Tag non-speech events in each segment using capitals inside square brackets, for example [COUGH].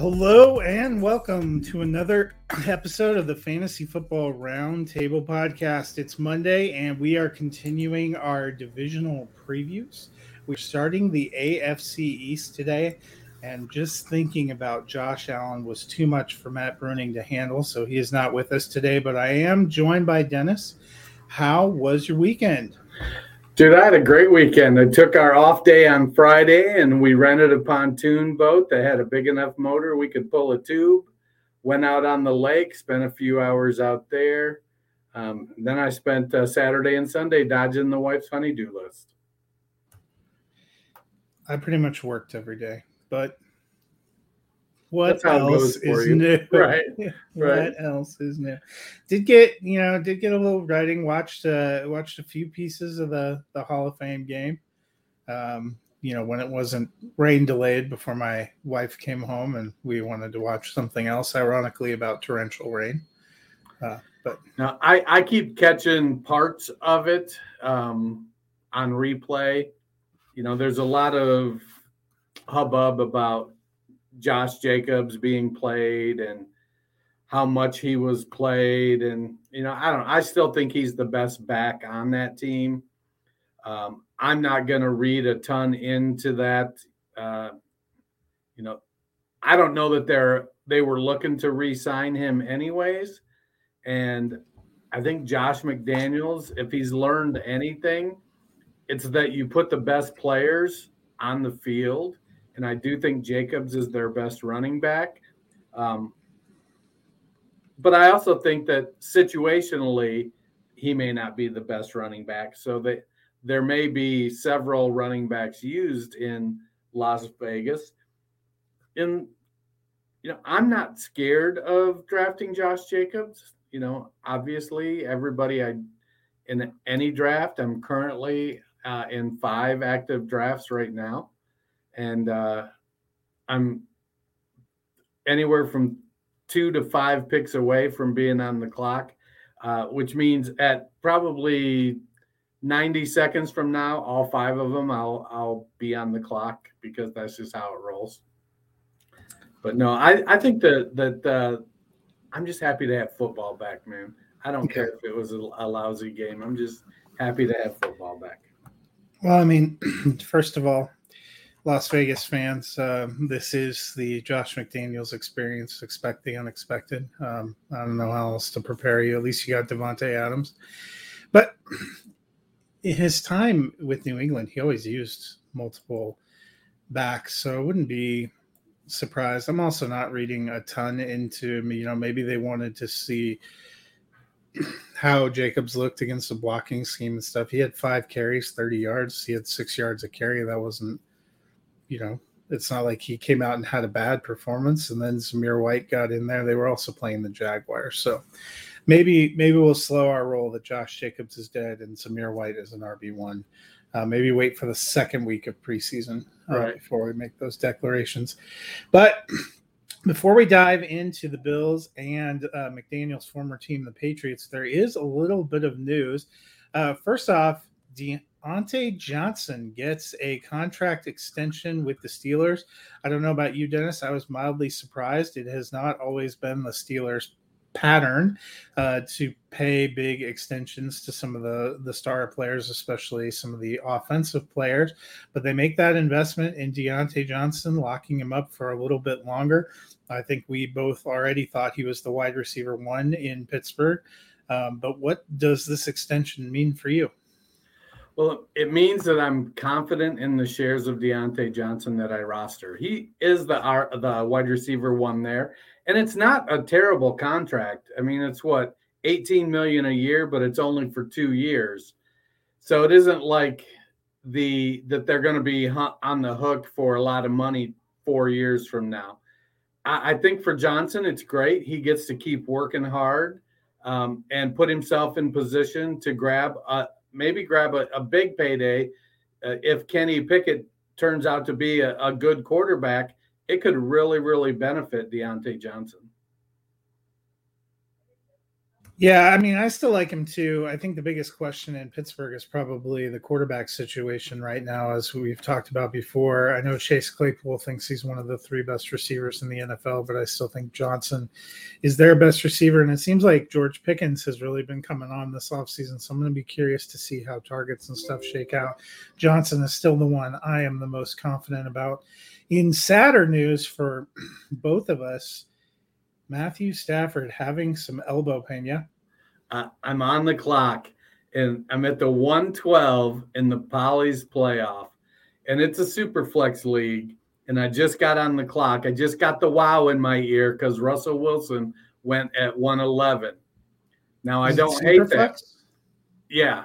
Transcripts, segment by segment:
Hello and welcome to another episode of the Fantasy Football Roundtable podcast. It's Monday and we are continuing our divisional previews. We're starting the AFC East today, and just thinking about Josh Allen was too much for Matt Bruning to handle, so he is not with us today. But I am joined by Dennis. How was your weekend? Dude, I had a great weekend. I took our off day on Friday and we rented a pontoon boat that had a big enough motor we could pull a tube. Went out on the lake, spent a few hours out there. Um, then I spent uh, Saturday and Sunday dodging the wife's honeydew list. I pretty much worked every day, but what That's how it else is new? [LAUGHS] [LAUGHS] Right, what right. else is new? Did get you know did get a little writing. Watched uh, watched a few pieces of the the Hall of Fame game. Um, you know when it wasn't rain delayed before my wife came home and we wanted to watch something else. Ironically about torrential rain. Uh, but Now, I, I keep catching parts of it um, on replay. You know, there's a lot of hubbub about Josh Jacobs being played and how much he was played. And, you know, I don't I still think he's the best back on that team. Um, I'm not going to read a ton into that. Uh, you know, I don't know that they're they were looking to re-sign him anyways. And I think Josh McDaniels, if he's learned anything, it's that you put the best players on the field. And I do think Jacobs is their best running back. Um, but I also think that situationally, he may not be the best running back. So that there may be several running backs used in Las Vegas. And you know, I'm not scared of drafting Josh Jacobs. You know, obviously, everybody I in any draft, I'm currently uh, in five active drafts right now, and uh, I'm anywhere from two to five picks away from being on the clock, uh, which means at probably 90 seconds from now, all five of them, I'll I'll be on the clock because that's just how it rolls. But no, I I think that that uh, I'm just happy to have football back, man. I don't care if it was a, a lousy game. I'm just happy to have football back. Well, I mean, [CLEARS THROAT] first of all, Las Vegas fans, uh, this is the Josh McDaniels experience. Expect the unexpected. Um, I don't know how else to prepare you. At least you got Davante Adams, but in his time with New England, he always used multiple backs, so I wouldn't be surprised. I'm also not reading a ton into you know maybe they wanted to see [CLEARS THROAT] how Jacobs looked against the blocking scheme and stuff. He had five carries, 30 yards. He had six yards a carry. That wasn't, you know, it's not like he came out and had a bad performance. And then Zamir White got in there. They were also playing the Jaguars. So maybe maybe we'll slow our roll that Josh Jacobs is dead and Zamir White is an RB one. Uh, maybe wait for the second week of preseason uh, Right. before we make those declarations. But [CLEARS THROAT] before we dive into the Bills and uh, McDaniel's former team, the Patriots, there is a little bit of news. Uh, first off, Diontae Johnson gets a contract extension with the Steelers. I don't know about you, Dennis. I was mildly surprised. It has not always been the Steelers' pattern uh, to pay big extensions to some of the the star players, especially some of the offensive players. But they make that investment in Diontae Johnson, locking him up for a little bit longer. I think we both already thought he was the wide receiver one in Pittsburgh. Um, but what does this extension mean for you? Well, it means that I'm confident in the shares of Diontae Johnson that I roster. He is the the wide receiver one there, and it's not a terrible contract. I mean, it's what 18 million a year, but it's only for two years, so it isn't like the that they're going to be on the hook for a lot of money four years from now. I, I think for Johnson, it's great. He gets to keep working hard um, and put himself in position to grab a maybe grab a, a big payday. Uh, if Kenny Pickett turns out to be a, a good quarterback, it could really, really benefit Diontae Johnson. Yeah, I mean, I still like him too. I think the biggest question in Pittsburgh is probably the quarterback situation right now, as we've talked about before. I know Chase Claypool thinks he's one of the three best receivers in the NFL, but I still think Johnson is their best receiver. And it seems like George Pickens has really been coming on this offseason. So I'm going to be curious to see how targets and stuff shake out. Johnson is still the one I am the most confident about. In sadder news for [CLEARS THROAT] both of us, Matthew Stafford having some elbow pain. Yeah. Uh, I'm on the clock and I'm at the 112 in the Polly's playoff. And it's a super flex league. And I just got on the clock. I just got the wow in my ear because Russell Wilson went at 111. Now, I Is it don't hate that. Yeah.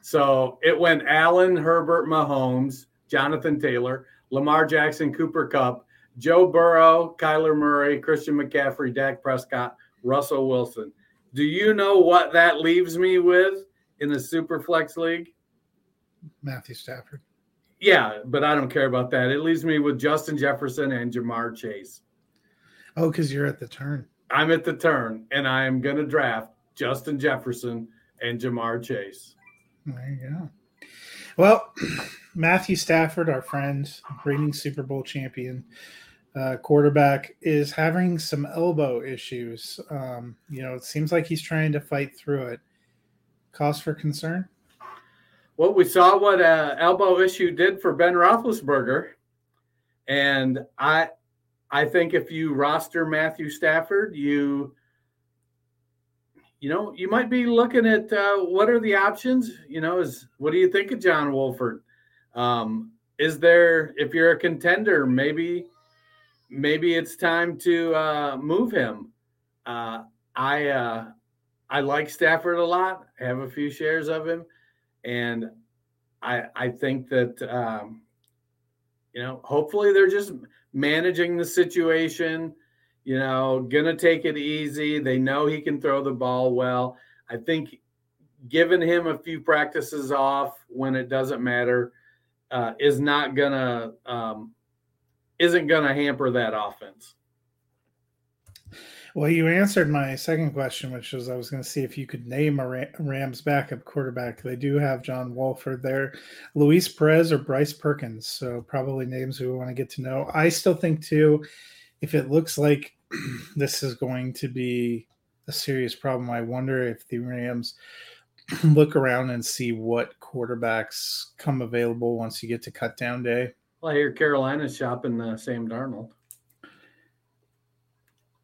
So it went Allen, Herbert, Mahomes, Jonathan Taylor, Lamar Jackson, Cooper Kupp, Joe Burrow, Kyler Murray, Christian McCaffrey, Dak Prescott, Russell Wilson. Do you know what that leaves me with in the super flex league? Matthew Stafford. Yeah, but I don't care about that. It leaves me with Justin Jefferson and Ja'Marr Chase. Oh, because you're at the turn. I'm at the turn and I am going to draft Justin Jefferson and Ja'Marr Chase. There you go. Well, [CLEARS THROAT] Matthew Stafford, our friend, reigning Super Bowl champion, uh, quarterback, is having some elbow issues. Um, you know, it seems like he's trying to fight through it. Cause for concern? Well, we saw what uh, elbow issue did for Ben Roethlisberger, and I, I think if you roster Matthew Stafford, you, you know, you might be looking at uh, what are the options. You know, is what do you think of John Wolford? Um, is there, if you're a contender, maybe, maybe it's time to uh, move him. Uh, I, uh, I like Stafford a lot. I have a few shares of him and I I think that um, you know hopefully they're just managing the situation. You know, gonna take it easy. They know he can throw the ball well. I think giving him a few practices off when it doesn't matter uh, is not gonna um, isn't gonna hamper that offense. Well, you answered my second question, which was I was going to see if you could name a Rams backup quarterback. They do have John Wolford there, Luis Perez or Bryce Perkins. So probably names we want to get to know. I still think too, if it looks like [CLEARS THROAT] this is going to be a serious problem, I wonder if the Rams [CLEARS THROAT] look around and see what quarterbacks come available once you get to cut down day. Well, I hear Carolina's shopping uh, Sam Darnold.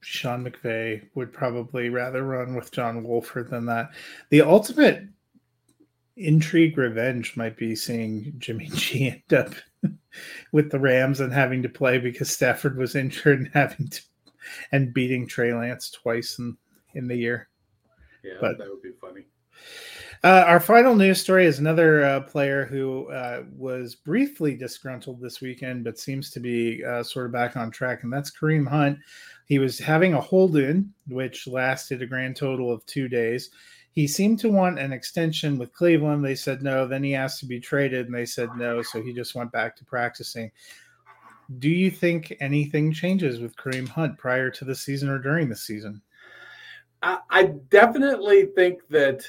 Sean McVay would probably rather run with John Wolford than that. The ultimate intrigue revenge might be seeing Jimmy G [LAUGHS] end up with the Rams and having to play because Stafford was injured and having to and beating Trey Lance twice in in the year. Yeah, but that would be funny. Uh, our final news story is another uh, player who uh, was briefly disgruntled this weekend, but seems to be uh, sort of back on track, and that's Kareem Hunt. He was having a hold in, which lasted a grand total of two days. He seemed to want an extension with Cleveland. They said no. Then he asked to be traded, and they said no. So he just went back to practicing. Do you think anything changes with Kareem Hunt prior to the season or during the season? I, I definitely think that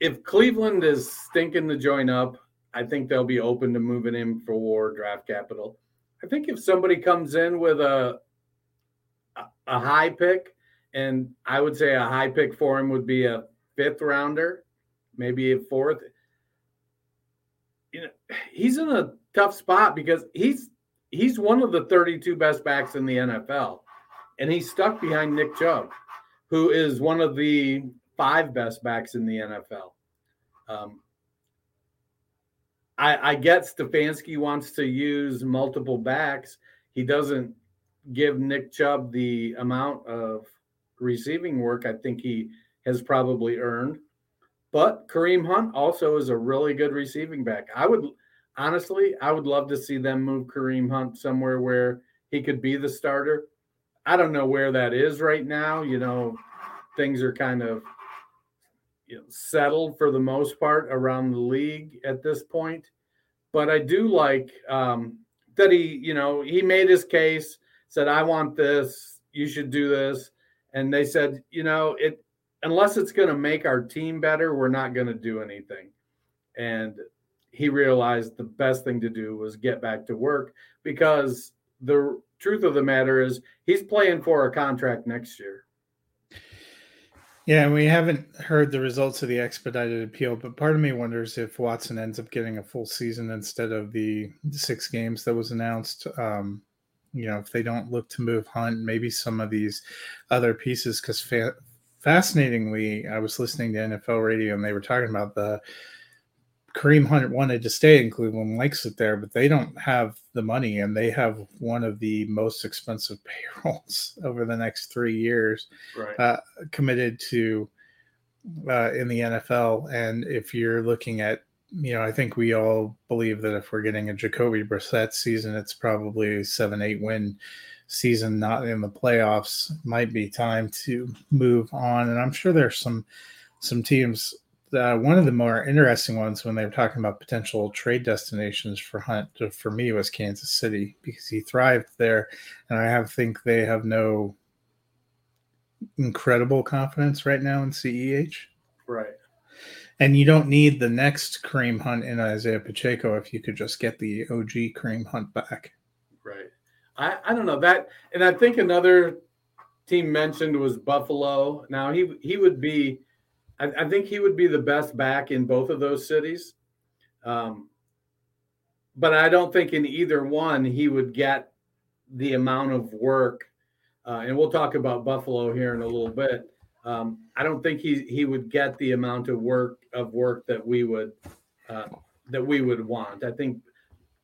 if Cleveland is thinking to join up, I think they'll be open to moving him for draft capital. I think if somebody comes in with a a high pick, and I would say a high pick for him would be a fifth rounder, maybe a fourth. You know, he's in a tough spot because he's he's one of the 32 best backs in the NFL, and he's stuck behind Nick Chubb, who is one of the five best backs in the NFL. Um, I, I get Stefanski wants to use multiple backs. He doesn't give Nick Chubb the amount of receiving work I think he has probably earned. But Kareem Hunt also is a really good receiving back. I would honestly, I would love to see them move Kareem Hunt somewhere where he could be the starter. I don't know where that is right now. You know, things are kind of settled for the most part around the league at this point. But I do like um, that he, you know, he made his case said, I want this, you should do this. And they said, you know, it unless it's going to make our team better, we're not going to do anything. And he realized the best thing to do was get back to work because the truth of the matter is he's playing for a contract next year. Yeah, and we haven't heard the results of the expedited appeal, but part of me wonders if Watson ends up getting a full season instead of the six games that was announced. Um, you know, if they don't look to move Hunt, maybe some of these other pieces. Because fa- fascinatingly, I was listening to NFL radio and they were talking about the Kareem Hunt wanted to stay in Cleveland, likes it there, but they don't have the money and they have one of the most expensive [LAUGHS] payrolls over the next three years right. uh, committed to uh, in the NFL. And if you're looking at you know, I think we all believe that if we're getting a Jacoby Brissett season, it's probably a seven, eight win season, not in the playoffs. Might be time to move on. And I'm sure there's some some teams. Uh, one of the more interesting ones when they were talking about potential trade destinations for Hunt uh, for me was Kansas City because he thrived there, and I have think they have no incredible confidence right now in CEH. Right. And you don't need the next Kareem Hunt in Isaiah Pacheco if you could just get the OG Kareem Hunt back. Right. I, I don't know that, and I think another team mentioned was Buffalo. Now he he would be, I, I think he would be the best back in both of those cities, um, but I don't think in either one he would get the amount of work. Uh, and we'll talk about Buffalo here in a little bit. Um, I don't think he he would get the amount of work of work that we would uh, that we would want. I think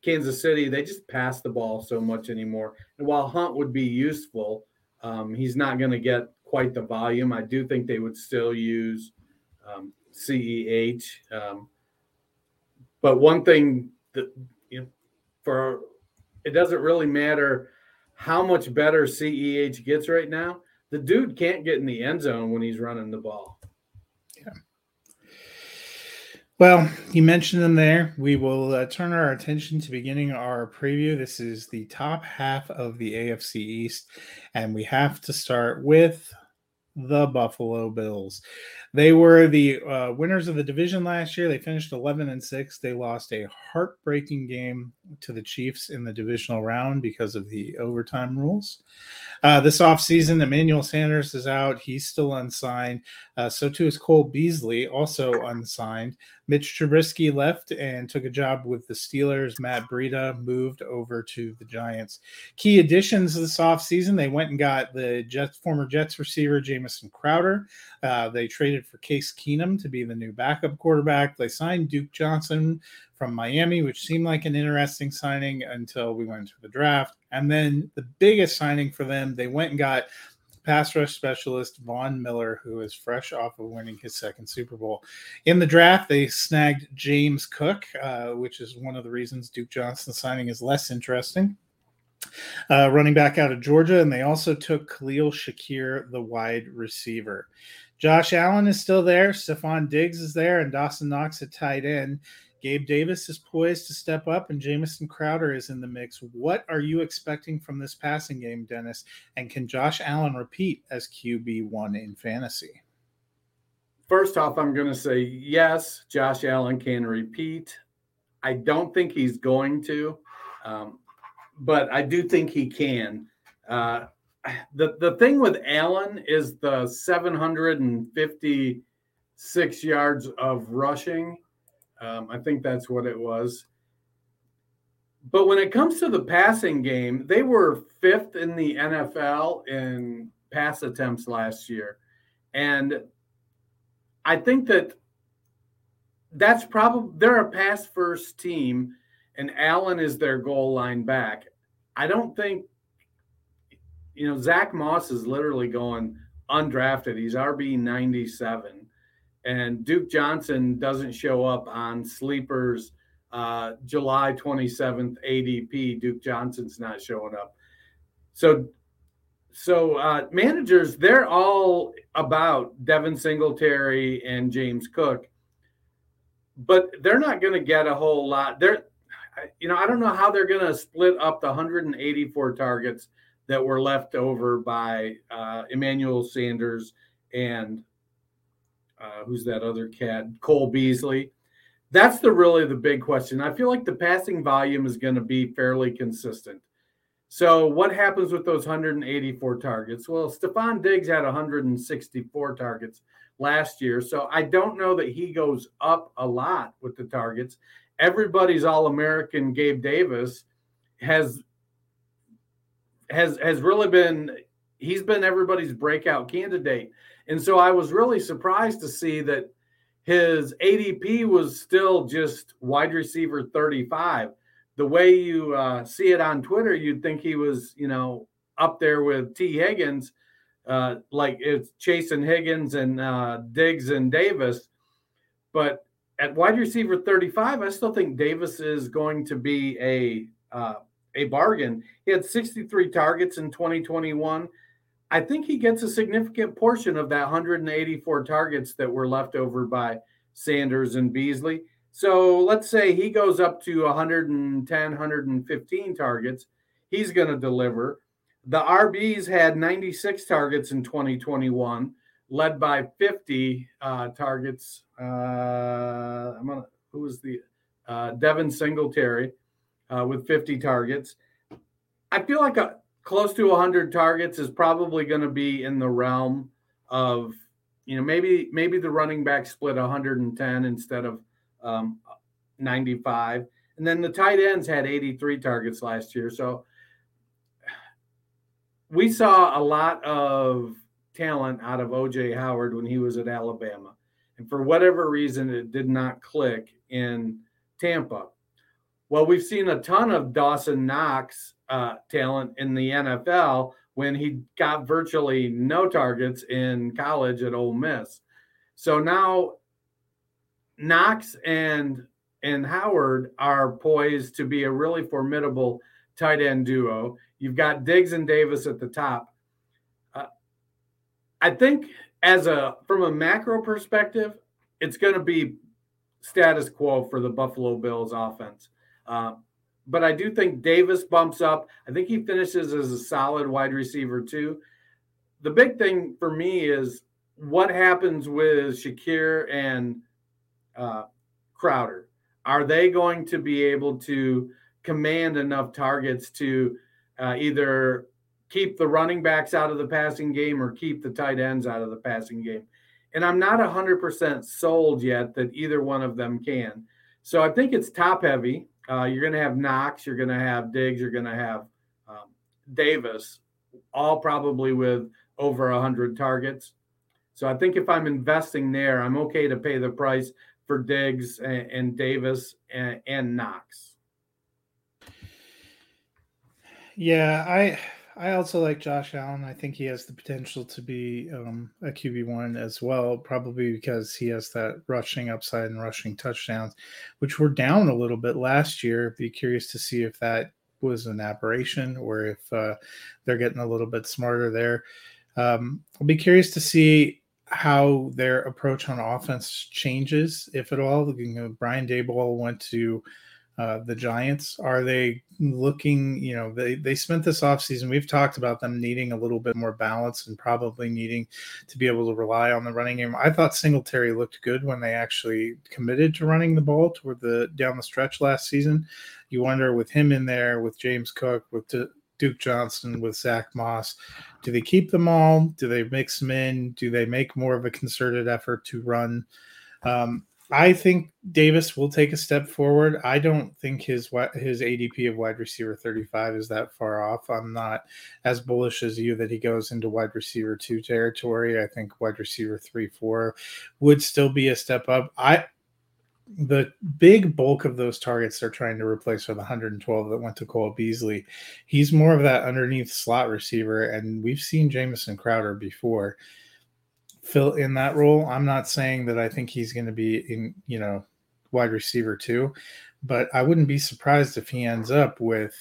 Kansas City they just pass the ball so much anymore. And while Hunt would be useful, um, he's not going to get quite the volume. I do think they would still use um, CEH. Um, but one thing that you know, for it doesn't really matter how much better CEH gets right now the dude can't get in the end zone when he's running the ball. Yeah. Well, you mentioned them there. We will uh, turn our attention to beginning our preview. This is the top half of the AFC East, and we have to start with the Buffalo Bills. They were the uh, winners of the division last year. They finished 11 and 6. They lost a heartbreaking game to the Chiefs in the divisional round because of the overtime rules. Uh, this offseason, Emmanuel Sanders is out. He's still unsigned. Uh, so too is Cole Beasley, also unsigned. Mitch Trubisky left and took a job with the Steelers. Matt Breida moved over to the Giants. Key additions this offseason, they went and got the Jets, former Jets receiver Jamison Crowder. Uh, they traded for Case Keenum to be the new backup quarterback. They signed Duke Johnson from Miami, which seemed like an interesting signing until we went to the draft. And then the biggest signing for them, they went and got pass rush specialist Von Miller, who is fresh off of winning his second Super Bowl. In the draft, they snagged James Cook, uh, which is one of the reasons Duke Johnson signing is less interesting. Uh, running back out of Georgia, and they also took Khalil Shakir, the wide receiver. Josh Allen is still there. Stefon Diggs is there, and Dawson Knox at tight end. Gabe Davis is poised to step up, and Jamison Crowder is in the mix. What are you expecting from this passing game, Dennis? And can Josh Allen repeat as QB1 in fantasy? First off, I'm going to say yes, Josh Allen can repeat. I don't think he's going to, um, but I do think he can. Uh, the the thing with Allen is the 756 yards of rushing. Um, I think that's what it was. But when it comes to the passing game, they were fifth in the NFL in pass attempts last year. And I think that that's probably they're a pass first team, and Allen is their goal line back. I don't think you know, Zach Moss is literally going undrafted. He's RB 97. And Duke Johnson doesn't show up on sleepers uh, July 27th ADP. Duke Johnson's not showing up. So, so uh, managers, they're all about Devin Singletary and James Cook, but they're not going to get a whole lot. They're, you know, I don't know how they're going to split up the 184 targets that were left over by uh, Emmanuel Sanders and uh, who's that other cat? Cole Beasley. That's the really the big question. I feel like the passing volume is going to be fairly consistent. So what happens with those 184 targets? Well, Stefon Diggs had 164 targets last year, so I don't know that he goes up a lot with the targets. Everybody's All-American Gabe Davis has has has really been he's been everybody's breakout candidate. And so I was really surprised to see that his ADP was still just wide receiver 35. The way you uh, see it on Twitter, you'd think he was, you know, up there with Tee Higgins, uh, like it's Chase and Higgins and uh, Diggs and Davis. But at wide receiver 35, I still think Davis is going to be a uh, a bargain. He had 63 targets in 2021. I think he gets a significant portion of that 184 targets that were left over by Sanders and Beasley. So let's say he goes up to 110, 115 targets. He's going to deliver. The RBs had 96 targets in 2021, led by 50 uh, targets. Uh, I'm gonna, who was the uh, Devin Singletary uh, with 50 targets. I feel like a, close to 100 targets is probably going to be in the realm of, you know, maybe maybe the running back split 110 instead of um, 95. And then the tight ends had 83 targets last year. So we saw a lot of talent out of OJ Howard when he was at Alabama. And for whatever reason, it did not click in Tampa. Well, we've seen a ton of Dawson Knox uh, talent in the NFL when he got virtually no targets in college at Ole Miss. So now Knox and and Howard are poised to be a really formidable tight end duo. You've got Diggs and Davis at the top. Uh, I think as a from a macro perspective, it's going to be status quo for the Buffalo Bills offense. Uh, but I do think Davis bumps up. I think he finishes as a solid wide receiver too. The big thing for me is what happens with Shakir and uh, Crowder. Are they going to be able to command enough targets to uh, either keep the running backs out of the passing game or keep the tight ends out of the passing game? And I'm not 100% sold yet that either one of them can. So I think it's top heavy. Uh, you're going to have Knox, you're going to have Diggs, you're going to have um, Davis, all probably with over 100 targets. So I think if I'm investing there, I'm okay to pay the price for Diggs and, and Davis and, and Knox. Yeah, I I also like Josh Allen. I think he has the potential to be um, a QB one as well, probably because he has that rushing upside and rushing touchdowns, which were down a little bit last year. Be curious to see if that was an aberration or if uh, they're getting a little bit smarter there. Um, I'll be curious to see how their approach on offense changes, if at all. Brian Daboll went to uh, the Giants? Are they looking, you know, they, they spent this offseason, we've talked about them needing a little bit more balance and probably needing to be able to rely on the running game. I thought Singletary looked good when they actually committed to running the ball toward the down the stretch last season. You wonder with him in there, with James Cook, with Duke Johnson, with Zach Moss, do they keep them all? Do they mix them in? Do they make more of a concerted effort to run? Um, I think Davis will take a step forward. I don't think his his ADP of wide receiver 35 is that far off. I'm not as bullish as you that he goes into wide receiver 2 territory. I think wide receiver 3 4 would still be a step up. I the big bulk of those targets they're trying to replace are the 112 that went to Cole Beasley. He's more of that underneath slot receiver, and we've seen Jamison Crowder before fill in that role. I'm not saying that I think he's going to be in, you know, wide receiver too, but I wouldn't be surprised if he ends up with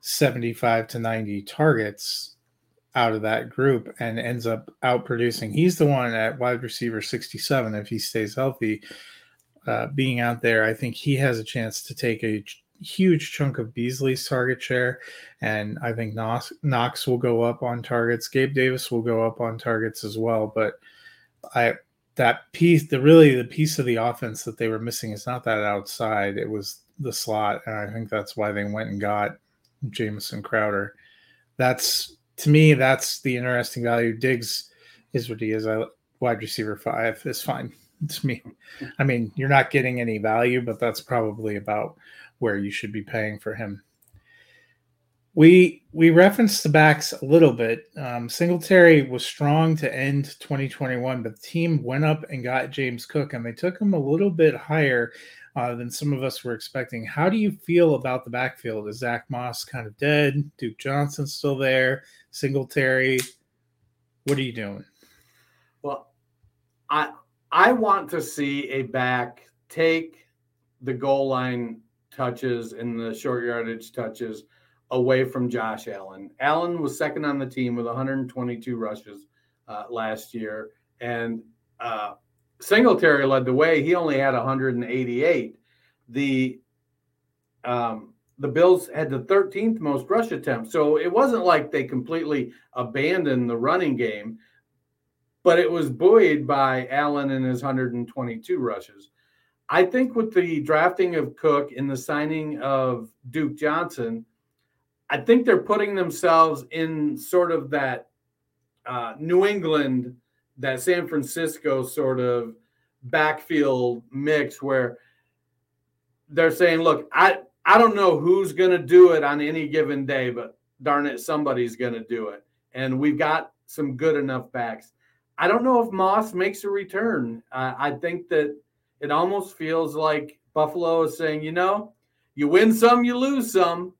75 to 90 targets out of that group and ends up out producing. He's the one at wide receiver 67 if he stays healthy. Uh, being out there, I think he has a chance to take a huge chunk of Beasley's target share, and I think Knox, Knox will go up on targets. Gabe Davis will go up on targets as well, but I that piece, the really the piece of the offense that they were missing is not that outside; it was the slot, and I think that's why they went and got Jamison Crowder. That's to me, that's the interesting value. Diggs is what he is. I wide receiver five is fine. It's me. I mean, you're not getting any value, but that's probably about where you should be paying for him. We we referenced the backs a little bit. Um, Singletary was strong to end 2021, but the team went up and got James Cook, and they took him a little bit higher uh, than some of us were expecting. How do you feel about the backfield? Is Zach Moss kind of dead? Duke Johnson still there? Singletary? What are you doing? Well, I I want to see a back take the goal line touches and the short yardage touches away from Josh Allen. Allen was second on the team with 122 rushes uh, last year, and uh, Singletary led the way. He only had 188. The um, the Bills had the 13th most rush attempts, so it wasn't like they completely abandoned the running game, but it was buoyed by Allen and his 122 rushes. I think with the drafting of Cook and the signing of Duke Johnson, I think they're putting themselves in sort of that uh, New England, that San Francisco sort of backfield mix where they're saying, look, I, I don't know who's going to do it on any given day, but darn it, somebody's going to do it. And we've got some good enough backs. I don't know if Moss makes a return. Uh, I think that it almost feels like Buffalo is saying, you know, you win some, you lose some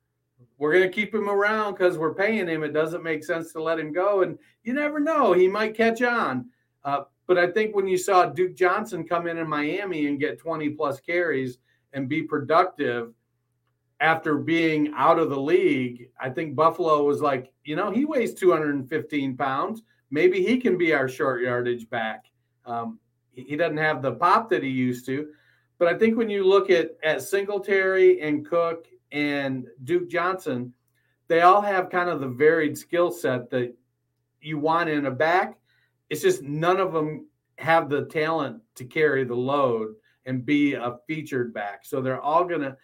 we're going to keep him around because we're paying him. It doesn't make sense to let him go. And you never know, he might catch on. Uh, but I think when you saw Duke Johnson come in in Miami and get 20 plus carries and be productive after being out of the league, I think Buffalo was like, you know, he weighs 215 pounds. Maybe he can be our short yardage back. Um, he doesn't have the pop that he used to, But I think when you look at at Singletary and Cook and Duke Johnson, they all have kind of the varied skill set that you want in a back. It's just none of them have the talent to carry the load and be a featured back. So they're all gonna.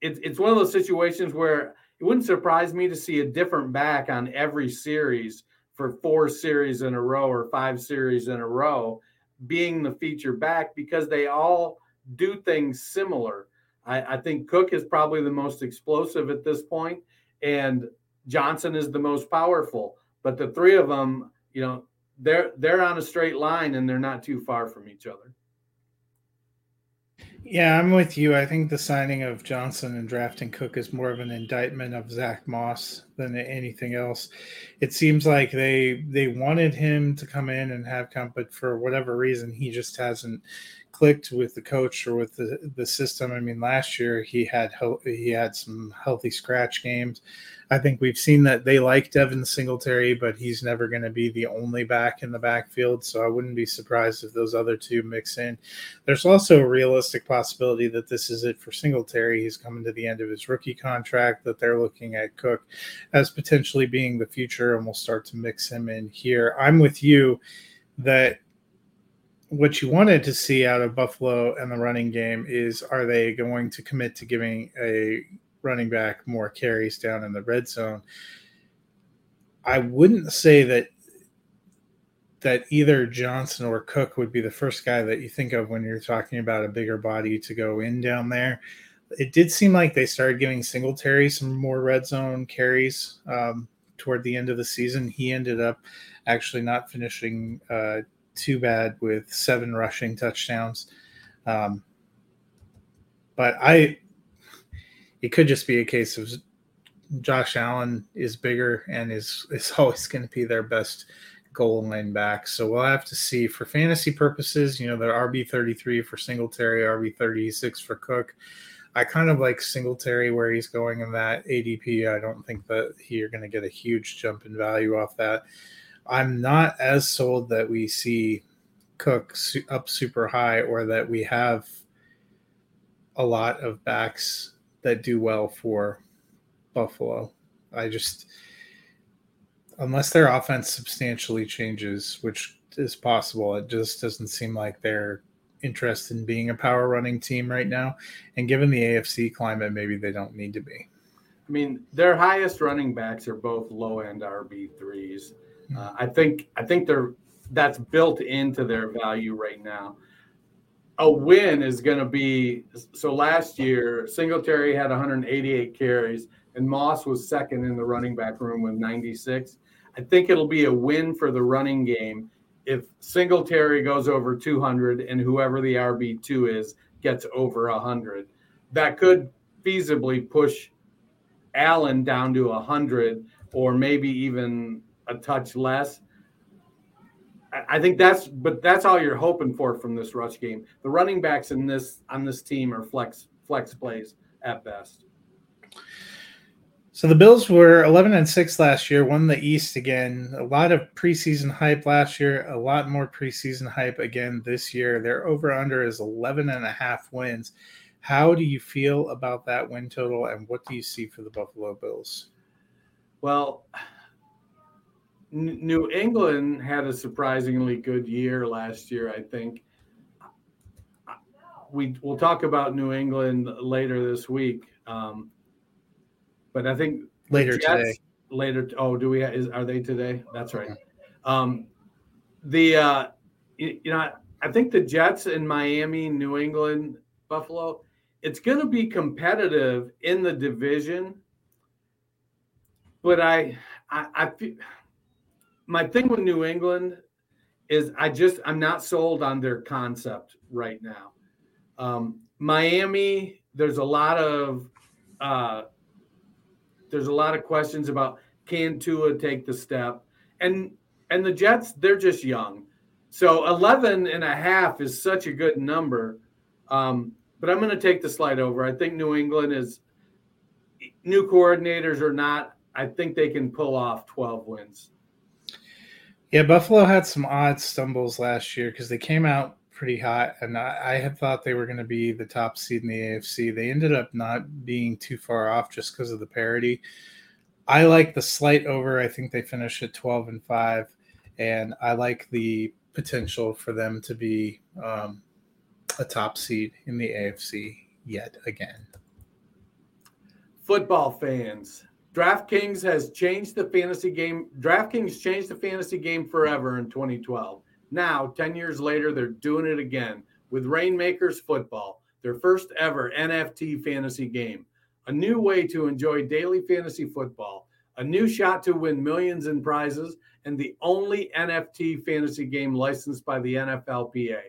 It's it's one of those situations where it wouldn't surprise me to see a different back on every series for four series in a row or five series in a row being the feature back because they all do things similar. I, I, think Cook is probably the most explosive at this point, and Johnson is the most powerful. But the three of them, you know, they're they're on a straight line and they're not too far from each other. Yeah, I'm with you. I think the signing of Johnson and drafting Cook is more of an indictment of Zach Moss than anything else. It seems like they they wanted him to come in and have come, but for whatever reason, he just hasn't clicked with the coach or with the, the system. I mean, last year he had he had some healthy scratch games. I think we've seen that they like Devin Singletary, but he's never going to be the only back in the backfield. So I wouldn't be surprised if those other two mix in. There's also a realistic possibility that this is it for Singletary. He's coming to the end of his rookie contract, that they're looking at Cook as potentially being the future, and we'll start to mix him in here. I'm with you that what you wanted to see out of Buffalo and the running game is are they going to commit to giving a running back more carries down in the red zone. I wouldn't say that that either Johnson or Cook would be the first guy that you think of when you're talking about a bigger body to go in down there. It did seem like they started giving Singletary some more red zone carries um, toward the end of the season. He ended up actually not finishing uh, too bad with seven rushing touchdowns. Um, but I it could just be a case of Josh Allen is bigger and is is [LAUGHS] always going to be their best goal line back. So we'll have to see for fantasy purposes. You know, the RB thirty three for Singletary, RB thirty six for Cook. I kind of like Singletary where he's going in that ADP. I don't think that you're going to get a huge jump in value off that. I'm not as sold that we see Cook up super high or that we have a lot of backs that do well for Buffalo. I just unless their offense substantially changes, which is possible, it just doesn't seem like they're interested in being a power running team right now. And given the AFC climate, maybe they don't need to be. I mean, their highest running backs are both low end RB threes. Hmm. Uh, I think I think they're that's built into their value right now a win is going to be so last year Singletary had 188 carries and Moss was second in the running back room with 96. I think it'll be a win for the running game if Singletary goes over 200 and whoever the RB2 is gets over 100. That could feasibly push Allen down to 100 or maybe even a touch less. I think that's, but that's all you're hoping for from this rush game. The running backs in this on this team are flex flex plays at best. So the Bills were 11 and 6 last year, won the East again. A lot of preseason hype last year, a lot more preseason hype again this year. Their over under is 11 and a half wins. How do you feel about that win total and what do you see for the Buffalo Bills? Well, New England had a surprisingly good year last year, I think. We we'll talk about New England later this week, um, but I think later Jets, today. Later, oh, do we? Is are they today? That's right. Um, the uh, you, you know, I think the Jets in Miami, New England, Buffalo, it's going to be competitive in the division, but I, I, I feel my thing with New England is I just I'm not sold on their concept right now. Um, Miami, there's a lot of uh, there's a lot of questions about can Tua take the step, and and the Jets they're just young, so 11 and a half is such a good number. Um, but I'm going to take the slide over. I think New England is new coordinators or not. I think they can pull off 12 wins. Yeah, Buffalo had some odd stumbles last year because they came out pretty hot, and I, I had thought they were going to be the top seed in the AFC. They ended up not being too far off just because of the parity. I like the slight over. I think they finished at 12 and 5, and I like the potential for them to be um, a top seed in the AFC yet again. Football fans, DraftKings has changed the fantasy game. DraftKings changed the fantasy game forever in 2012. Now, 10 years later, they're doing it again with Rainmakers Football, their first ever NFT fantasy game. A new way to enjoy daily fantasy football, a new shot to win millions in prizes, and the only NFT fantasy game licensed by the NFLPA.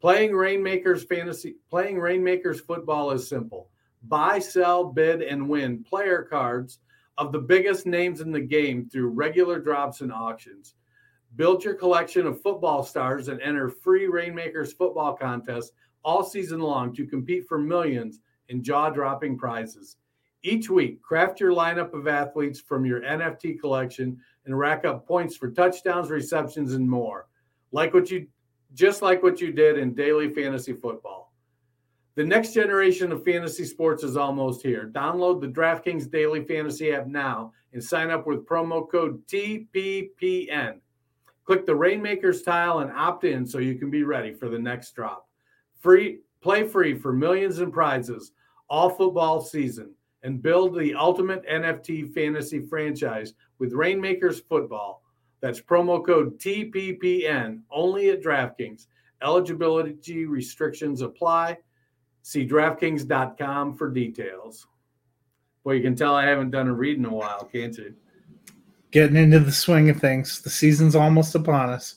Playing Rainmakers fantasy playing Rainmakers football is simple. Buy, sell, bid and win player cards of the biggest names in the game through regular drops and auctions. Build your collection of football stars and enter free Rainmakers football contests all season long to compete for millions in jaw-dropping prizes. Each week, craft your lineup of athletes from your NFT collection and rack up points for touchdowns, receptions, and more. Like what you just like what you did in daily fantasy football. The next generation of fantasy sports is almost here. Download the DraftKings Daily Fantasy app now and sign up with promo code TPPN. Click the Rainmakers tile and opt in so you can be ready for the next drop. Free play free for millions in prizes all football season and build the ultimate NFT fantasy franchise with Rainmakers football. That's promo code TPPN only at DraftKings. Eligibility restrictions apply. See DraftKings.com for details. Well, you can tell I haven't done a read in a while, can't you? Getting into the swing of things. The season's almost upon us.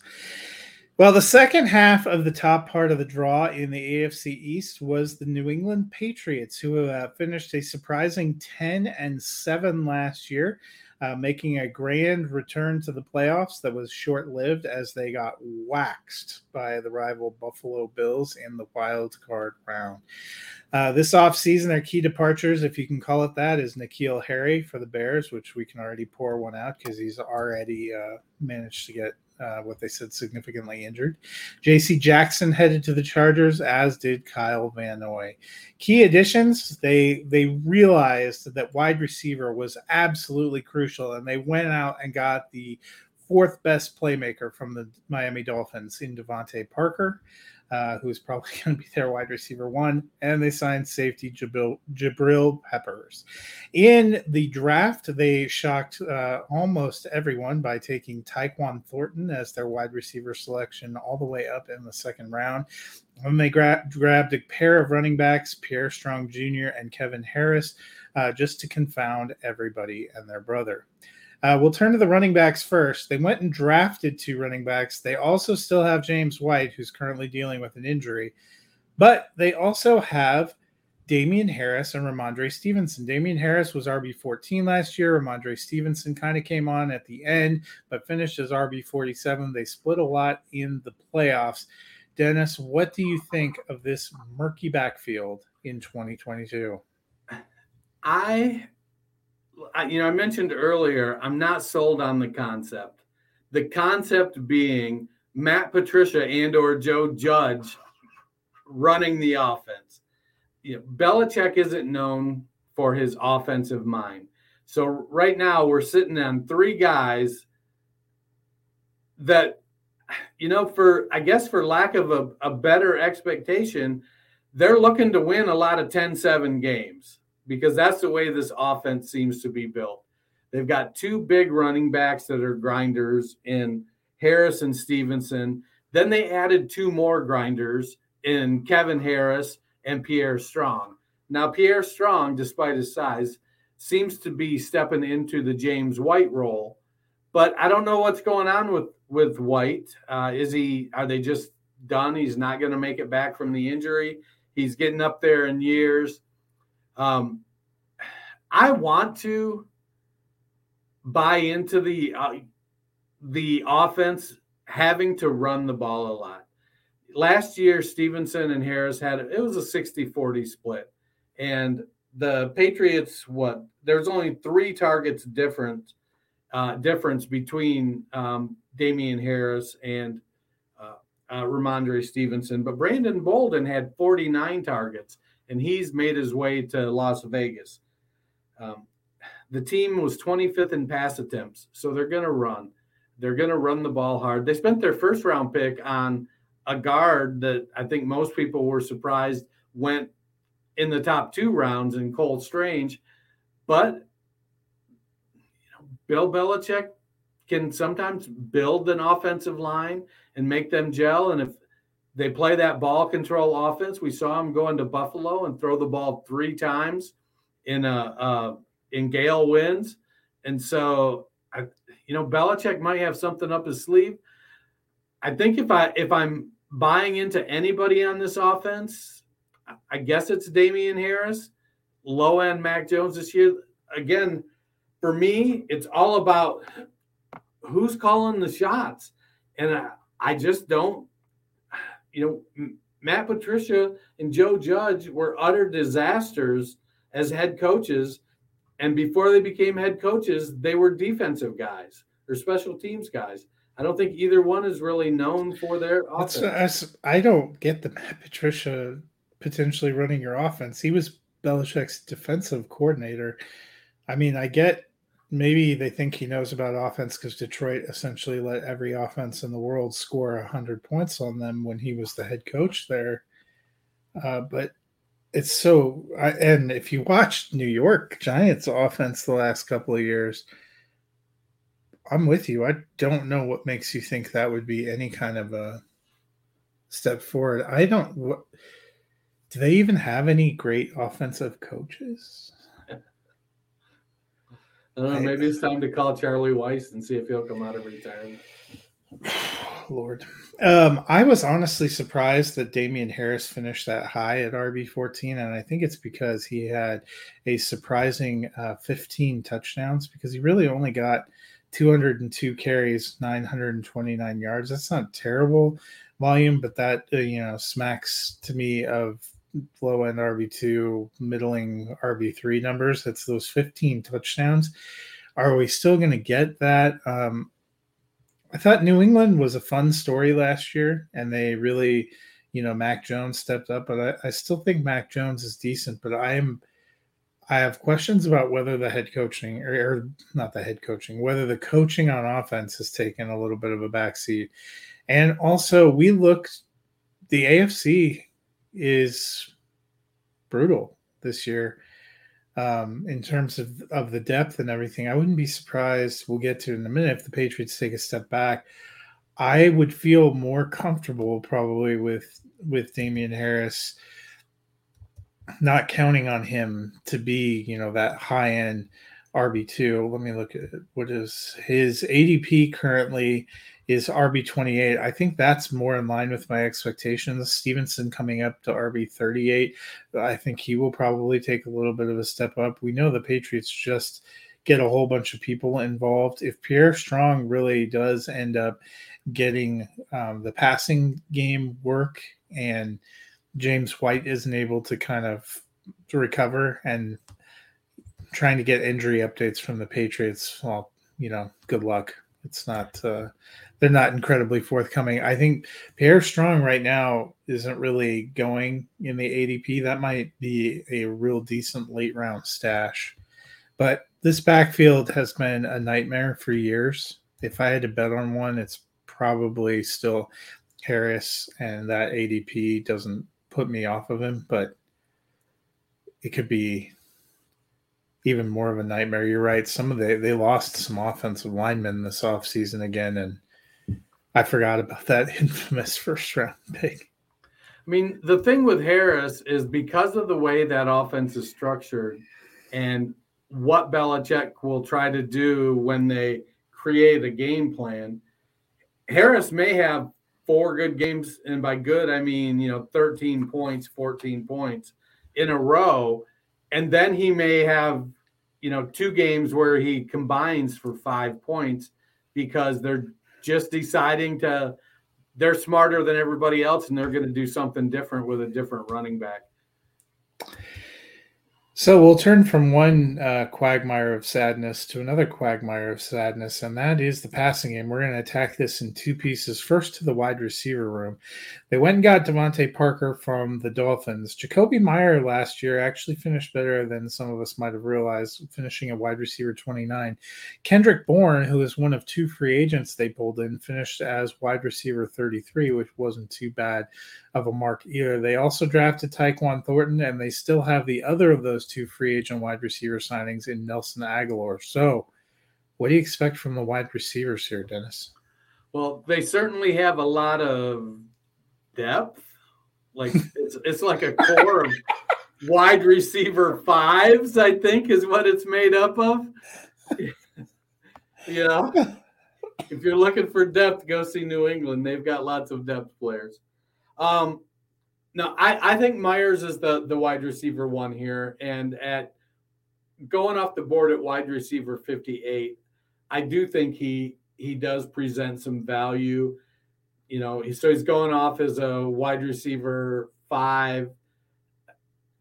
Well, the second half of the top part of the draw in the AFC East was the New England Patriots, who uh, finished a surprising 10 and 7 last year, uh, making a grand return to the playoffs that was short lived as they got waxed by the rival Buffalo Bills in the wild card round. Uh, this offseason, their key departures, if you can call it that, is N'Keal Harry for the Bears, which we can already pour one out because he's already uh, managed to get uh, what they said significantly injured. J.C. Jackson headed to the Chargers, as did Kyle Van Noy. Key additions: they they realized that wide receiver was absolutely crucial, and they went out and got the fourth best playmaker from the Miami Dolphins in DeVante Parker uh, who's probably [LAUGHS] going to be their wide receiver one, and they signed safety Jabrill, Jabrill Peppers. In the draft, they shocked uh, almost everyone by taking Tyquan Thornton as their wide receiver selection all the way up in the second round. And they gra- grabbed a pair of running backs, Pierre Strong Jr. and Kevin Harris, uh, just to confound everybody and their brother. Uh, we'll turn to the running backs first. They went and drafted two running backs. They also still have James White, who's currently dealing with an injury, but they also have Damien Harris and Rhamondre Stevenson. Damien Harris was RB 14 last year. Rhamondre Stevenson kind of came on at the end, but finished as RB 47. They split a lot in the playoffs. Dennis, what do you think of this murky backfield in 2022? I you know, I mentioned earlier, I'm not sold on the concept. The concept being Matt Patricia and or Joe Judge running the offense. You know, Belichick isn't known for his offensive mind. So right now we're sitting on three guys that, you know, for I guess for lack of a, a better expectation, they're looking to win a lot of 10-7 games because that's the way this offense seems to be built. They've got two big running backs that are grinders in Harris and Stevenson. Then they added two more grinders in Kevin Harris and Pierre Strong. Now, Pierre Strong, despite his size, seems to be stepping into the James White role. But I don't know what's going on with with White. Uh, is he? Are they just done? He's not going to make it back from the injury. He's getting up there in years. Um, I want to buy into the uh, the offense having to run the ball a lot. Last year, Stevenson and Harris had it was a 60-40 split. And the Patriots, what there's only three targets different uh, difference between um, Damien Harris and uh, uh, Rhamondre Stevenson, but Brandon Bolden had 49 targets, and he's made his way to Las Vegas. Um, the team was 25th in pass attempts, so they're going to run. They're going to run the ball hard. They spent their first round pick on a guard that I think most people were surprised went in the top two rounds in Cole Strange, but you know, Bill Belichick can sometimes build an offensive line and make them gel. And if they play that ball control offense, we saw him go into Buffalo and throw the ball three times in a uh, in Gale wins. And so, I, you know, Belichick might have something up his sleeve. I think if I if I'm buying into anybody on this offense, I guess it's Damien Harris, low end Mac Jones this year. Again, for me, it's all about who's calling the shots. And I, I just don't, you know, Matt Patricia and Joe Judge were utter disasters as head coaches. And before they became head coaches, they were defensive guys or special teams guys. I don't think either one is really known for their offense. I don't get the Matt Patricia potentially running your offense. He was Belichick's defensive coordinator. I mean, I get maybe they think he knows about offense because Detroit essentially let every offense in the world score 100 points on them when he was the head coach there. Uh, but it's so, I, and if you watch New York Giants offense the last couple of years, I'm with you. I don't know what makes you think that would be any kind of a step forward. I don't. What, do they even have any great offensive coaches? Maybe it's time to call Charlie Weis and see if he'll come out of retirement. [SIGHS] Lord. Um, I was honestly surprised that Damien Harris finished that high at RB14, and I think it's because he had a surprising uh, 15 touchdowns because he really only got 202 carries, 929 yards. That's not terrible volume, but that, uh, you know, smacks to me of low end RB2, middling RB3 numbers. It's those 15 touchdowns. Are we still going to get that? Um, I thought New England was a fun story last year, and they really, you know, Mac Jones stepped up, but I, I still think Mac Jones is decent. But I am, I have questions about whether the head coaching, or, or not the head coaching, whether the coaching on offense has taken a little bit of a backseat. And also, we looked, the AFC is brutal this year um, in terms of, of the depth and everything. I wouldn't be surprised, we'll get to in a minute, if the Patriots take a step back. I would feel more comfortable probably with with Damien Harris, not counting on him to be, you know, that high end RB two. Let me look at. What is his ADP currently is RB28. I think that's more in line with my expectations. Stevenson coming up to RB38. I think he will probably take a little bit of a step up. We know the Patriots just get a whole bunch of people involved. If Pierre Strong really does end up getting um, the passing game work and James White isn't able to kind of recover and trying to get injury updates from the Patriots, well, you know, good luck. It's not uh, they're not incredibly forthcoming. I think Pierre Strong right now isn't really going in the ADP. That might be a real decent late round stash. But this backfield has been a nightmare for years. If I had to bet on one, it's probably still Harris, and that ADP doesn't put me off of him, but it could be even more of a nightmare. You're right. Some of the they lost some offensive linemen this offseason again, and I forgot about that [LAUGHS] infamous first round pick. I mean, the thing with Harris is because of the way that offense is structured and what Belichick will try to do when they create a game plan, Harris may have four good games. And by good, I mean, you know, 13 points, 14 points in a row. And then he may have, you know, two games where he combines for five points because they're just deciding to they're smarter than everybody else and they're going to do something different with a different running back. So we'll turn from one uh, quagmire of sadness to another quagmire of sadness, and that is the passing game. We're going to attack this in two pieces. First, to the wide receiver room. They went and got DeVante Parker from the Dolphins. Jakobi Meyer last year actually finished better than some of us might have realized, finishing at wide receiver 29. Kendrick Bourne, who is one of two free agents they pulled in, finished as wide receiver 33, which wasn't too bad of a mark either. They also drafted Tyquan Thornton, and they still have the other of those two free agent wide receiver signings in Nelson Agholor. So, what do you expect from the wide receivers here, Dennis? Well, they certainly have a lot of depth. Like [LAUGHS] it's, it's like a core of wide receiver fives, I think, is what it's made up of. you [LAUGHS] know, if you're looking for depth, go see New England. They've got lots of depth players. Um, no, I, I think Meyers is the the wide receiver one here, and at going off the board at wide receiver 58, I do think he he does present some value. You know, so he's going off as a wide receiver five.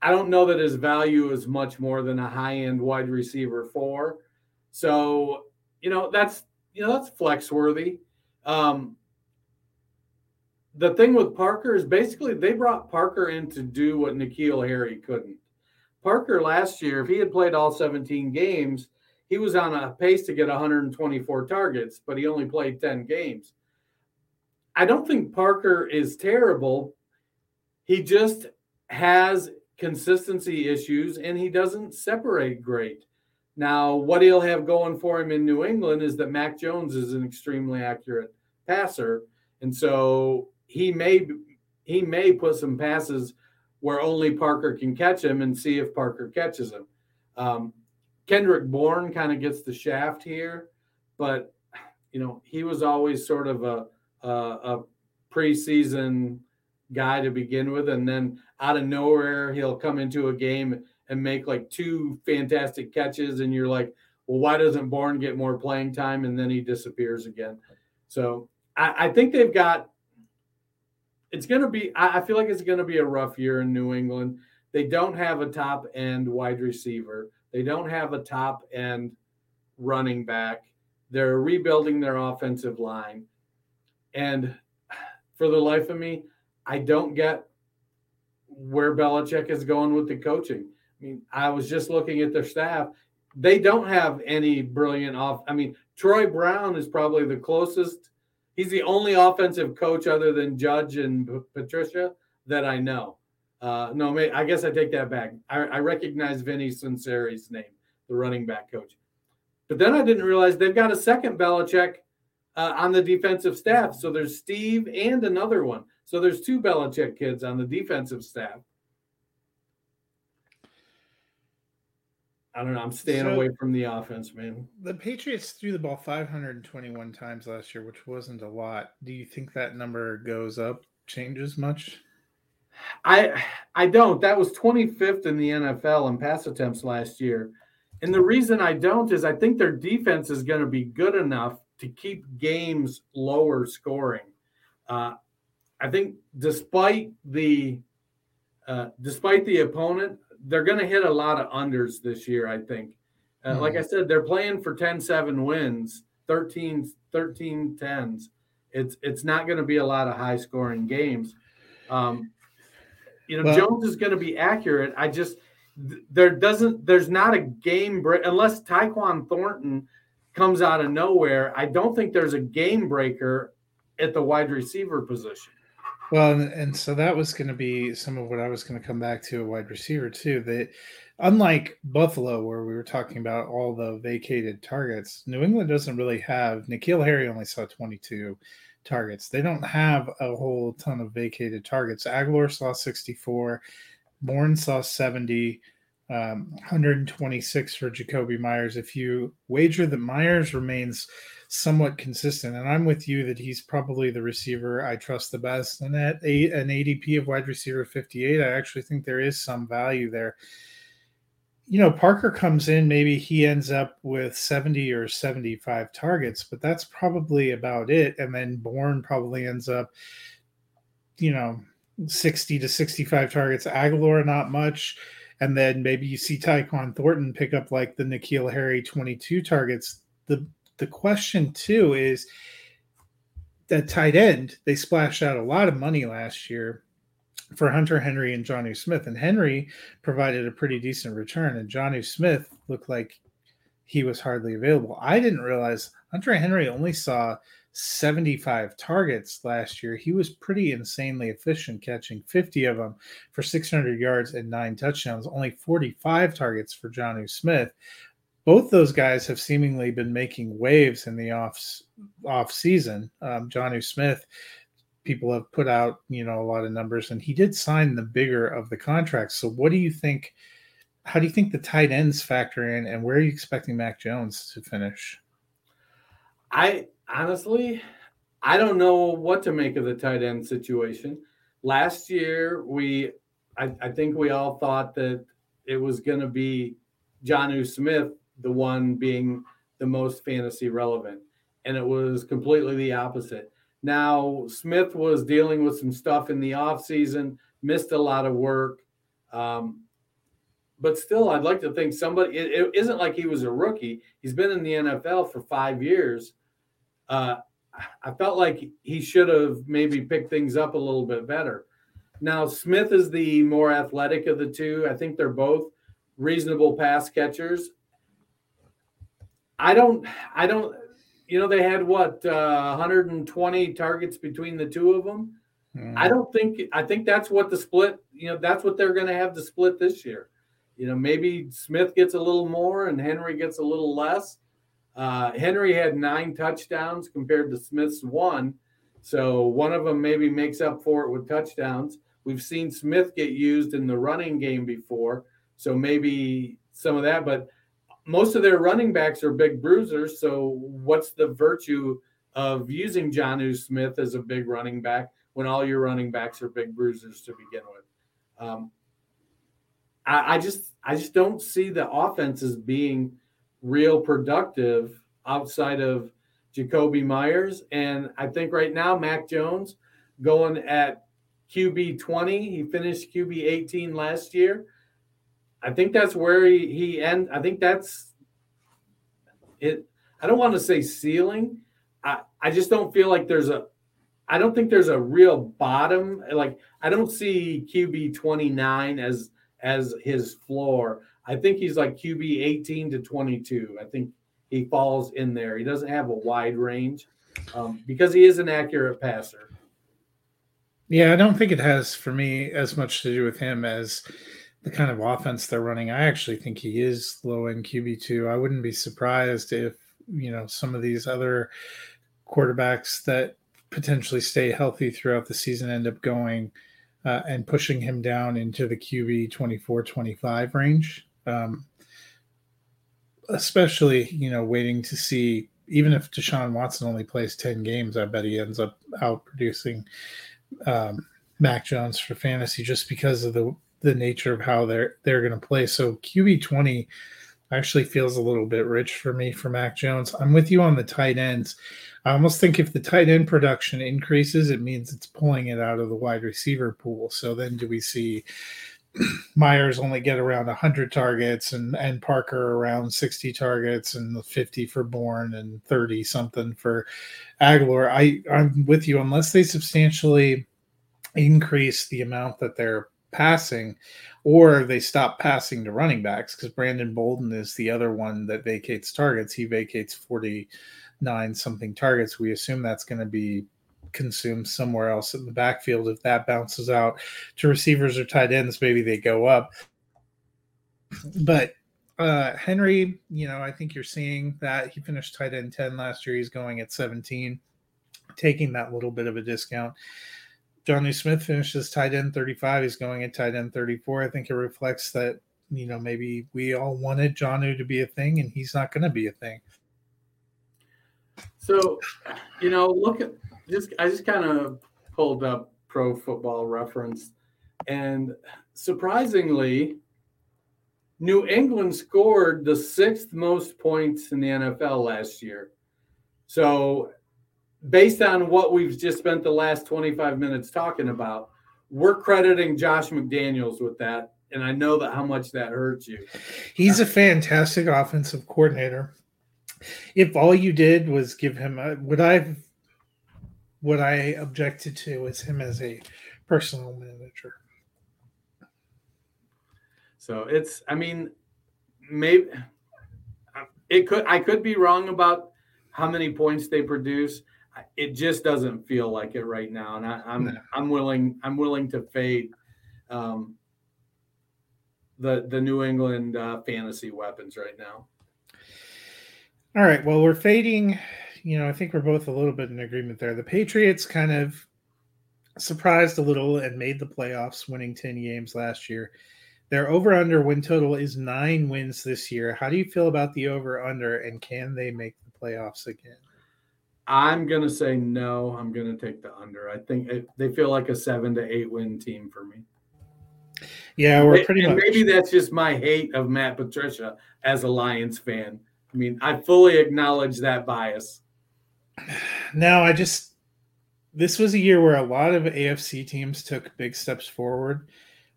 I don't know that his value is much more than a high end wide receiver four. So, you know, that's you know that's flex worthy. Um, the thing with Parker is basically they brought Parker in to do what N'Keal Harry couldn't. Parker last year, if he had played all 17 games, he was on a pace to get 124 targets, but he only played 10 games. I don't think Parker is terrible. He just has consistency issues and he doesn't separate great. Now, what he'll have going for him in New England is that Mac Jones is an extremely accurate passer. And so he may he may put some passes where only Parker can catch him and see if Parker catches him. Um, Kendrick Bourne kind of gets the shaft here, but you know he was always sort of a, a, a preseason guy to begin with, and then out of nowhere he'll come into a game and make like two fantastic catches, and you're like, well, why doesn't Bourne get more playing time? And then he disappears again. So I, I think they've got it's going to be, I feel like it's going to be a rough year in New England. They don't have a top end wide receiver, they don't have a top end running back. They're rebuilding their offensive line. And for the life of me, I don't get where Belichick is going with the coaching. I mean, I was just looking at their staff. They don't have any brilliant off. I mean, Troy Brown is probably the closest he's the only offensive coach other than Judge and P- Patricia that I know. Uh, no, I guess I take that back. I, I recognize Vinny Sunseri's name, the running back coach. But then I didn't realize they've got a second Belichick uh, on the defensive staff. So there's Steve and another one. So there's two Belichick kids on the defensive staff. I don't know. I'm staying so, away from the offense, man. The Patriots threw the ball 521 times last year, which wasn't a lot. Do you think that number goes up, changes much? I I don't. That was 25th in the NFL in pass attempts last year. And the reason I don't is I think their defense is going to be good enough to keep games lower scoring. Uh, I think despite the uh, despite the opponent, they're going to hit a lot of unders this year, I think. Uh, mm-hmm. Like I said, they're playing for 10 7 wins, 13, 13 10s. It's, it's not going to be a lot of high scoring games. Um, you know, well, Jones is going to be accurate. I just, there doesn't, there's not a game break unless Tyquan Thornton comes out of nowhere. I don't think there's a game breaker at the wide receiver position. Well, and, and so that was going to be some of what I was going to come back to a wide receiver too. That unlike Buffalo, where we were talking about all the vacated targets, New England doesn't really have. N'Keal Harry only saw 22 targets. They don't have a whole ton of vacated targets. Agholor saw 64, Bourne saw 70, um, 126 for Jakobi Meyers. If you wager that Meyers remains somewhat consistent. And I'm with you that he's probably the receiver I trust the best. And at a, an ADP of wide receiver 58, I actually think there is some value there. You know, Parker comes in, maybe he ends up with 70 or 75 targets, but that's probably about it. And then Bourne probably ends up, you know, 60 to 65 targets. Agholor, not much and then maybe you see Tyquan Thornton pick up like the N'Keal Harry 22 targets. The the question too is that tight end, they splashed out a lot of money last year for Hunter Henry and Jonnu Smith. And Henry provided a pretty decent return, and Jonnu Smith looked like he was hardly available. I didn't realize Hunter Henry only saw 75 targets last year. He was pretty insanely efficient, catching 50 of them for 600 yards and nine touchdowns, only 45 targets for Jonnu Smith. Both those guys have seemingly been making waves in the off off season. Um, Jonnu Smith, people have put out you know a lot of numbers, and he did sign the bigger of the contracts. So, what do you think? How do you think the tight ends factor in, and where are you expecting Mac Jones to finish? I honestly, I don't know what to make of the tight end situation. Last year, we, I, I think we all thought that it was going to be Jonnu Smith, the one being the most fantasy relevant, and it was completely the opposite. Now, Smith was dealing with some stuff in the offseason, missed a lot of work. Um, but still, I'd like to think somebody, it, it isn't like he was a rookie. He's been in the NFL for five years uh, I felt like he should have maybe picked things up a little bit better. Now, Smith is the more athletic of the two. I think they're both reasonable pass catchers. I don't, I don't, you know, they had what, uh, 120 targets between the two of them. Mm. I don't think, I think that's what the split, you know, that's what they're going to have to split this year. You know, maybe Smith gets a little more and Henry gets a little less. Uh, Henry had nine touchdowns compared to Smith's one. So one of them maybe makes up for it with touchdowns. We've seen Smith get used in the running game before. So maybe some of that, but most of their running backs are big bruisers. So what's the virtue of using Jonnu Smith as a big running back when all your running backs are big bruisers to begin with? Um, I, I just I just don't see the offense as being – real productive outside of Jakobi Meyers. And I think right now, Mac Jones going at QB 20. He finished QB 18 last year. I think that's where he, he end. I think that's it. I don't want to say ceiling. I, I just don't feel like there's a I don't think there's a real bottom. Like I don't see QB 29 as as his floor. I think he's like QB 18 to 22. I think he falls in there. He doesn't have a wide range um, because he is an accurate passer. Yeah, I don't think it has for me as much to do with him as the kind of offense they're running. I actually think he is low end QB two. I wouldn't be surprised if you know some of these other quarterbacks that potentially stay healthy throughout the season end up going uh, and pushing him down into the QB 24 25 range um, especially you know waiting to see even if Deshaun Watson only plays 10 games, I bet he ends up out producing um, Mac Jones for fantasy just because of the the nature of how they're they're going to play. So QB 20 actually feels a little bit rich for me for Mac Jones. I'm with you on the tight ends. I almost think if the tight end production increases, it means it's pulling it out of the wide receiver pool. So then do we see [CLEARS THROAT] Meyers only get around 100 targets and, and Parker around 60 targets and 50 for Bourne and 30 something for Agholor. I, I'm with you. Unless they substantially increase the amount that they're passing or they stop passing to running backs because Brandon Bolden is the other one that vacates targets. He vacates 49 something targets. We assume that's going to be consumed somewhere else in the backfield. If that bounces out to receivers or tight ends, maybe they go up. But uh, Henry, you know, I think you're seeing that he finished tight end 10 last year. He's going at 17, taking that little bit of a discount. Jonnu Smith finishes tight end 35. He's going at tight end 34. I think it reflects that, you know, maybe we all wanted Jonnu to be a thing and he's not going to be a thing. So, you know, look at just I just kind of pulled up Pro Football Reference, and surprisingly, New England scored the sixth most points in the NFL last year. So, based on what we've just spent the last 25 minutes talking about, we're crediting Josh McDaniels with that and I know that how much that hurts you. He's a fantastic offensive coordinator. If all you did was give him a, what I've what I objected to is him as a personal manager. So it's, I mean, maybe it could, I could be wrong about how many points they produce. It just doesn't feel like it right now, and I, am I'm, I'm willing I'm willing to fade um, the the New England uh, fantasy weapons right now. All right. Well, we're fading. You know, I think we're both a little bit in agreement there. The Patriots kind of surprised a little and made the playoffs, winning 10 games last year. Their over under win total is nine wins this year. How do you feel about the over under and can they make the playoffs again? I'm going to say no. I'm going to take the under. I think it, they feel like a seven to eight win team for me. Yeah, we're pretty much. Maybe that's just my hate of Matt Patricia as a Lions fan. I mean, I fully acknowledge that bias. Now, I just this was a year where a lot of AFC teams took big steps forward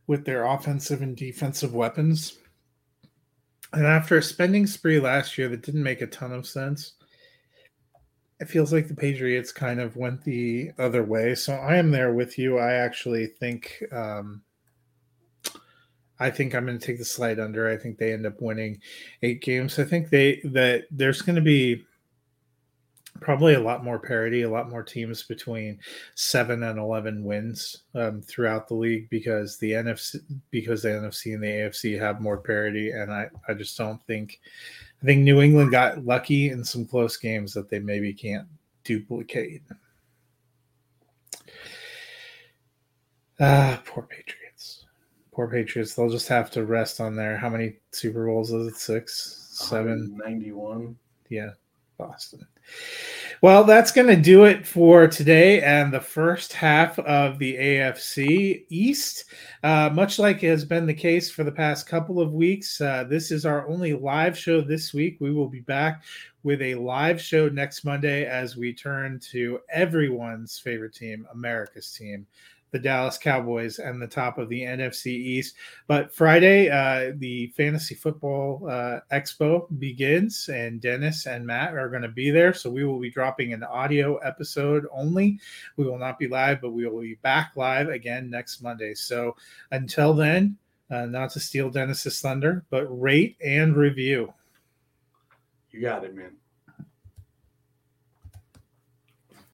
with their offensive and defensive weapons. And after a spending spree last year that didn't make a ton of sense, it feels like the Patriots kind of went the other way. So I am there with you. I actually think um, I think I'm going to take the slide under. I think they end up winning eight games. I think they that there's going to be probably a lot more parity, a lot more teams between seven and eleven wins um, throughout the league because the NFC because the NFC and the AFC have more parity, and I I just don't think I think New England got lucky in some close games that they maybe can't duplicate. Ah, poor Patriots. Poor Patriots. They'll just have to rest on their how many Super Bowls is it? Six, seven, ninety-one. Yeah, Boston. Well, that's going to do it for today and the first half of the AFC East. Uh, much like has been the case for the past couple of weeks, uh, this is our only live show this week. We will be back with a live show next Monday as we turn to everyone's favorite team, America's team, the Dallas Cowboys and the top of the NFC East. But Friday, uh, the Fantasy Football uh, Expo begins, and Dennis and Matt are going to be there. So we will be dropping an audio episode only. We will not be live, but we will be back live again next Monday. So until then, uh, not to steal Dennis's thunder, but rate and review. You got it, man.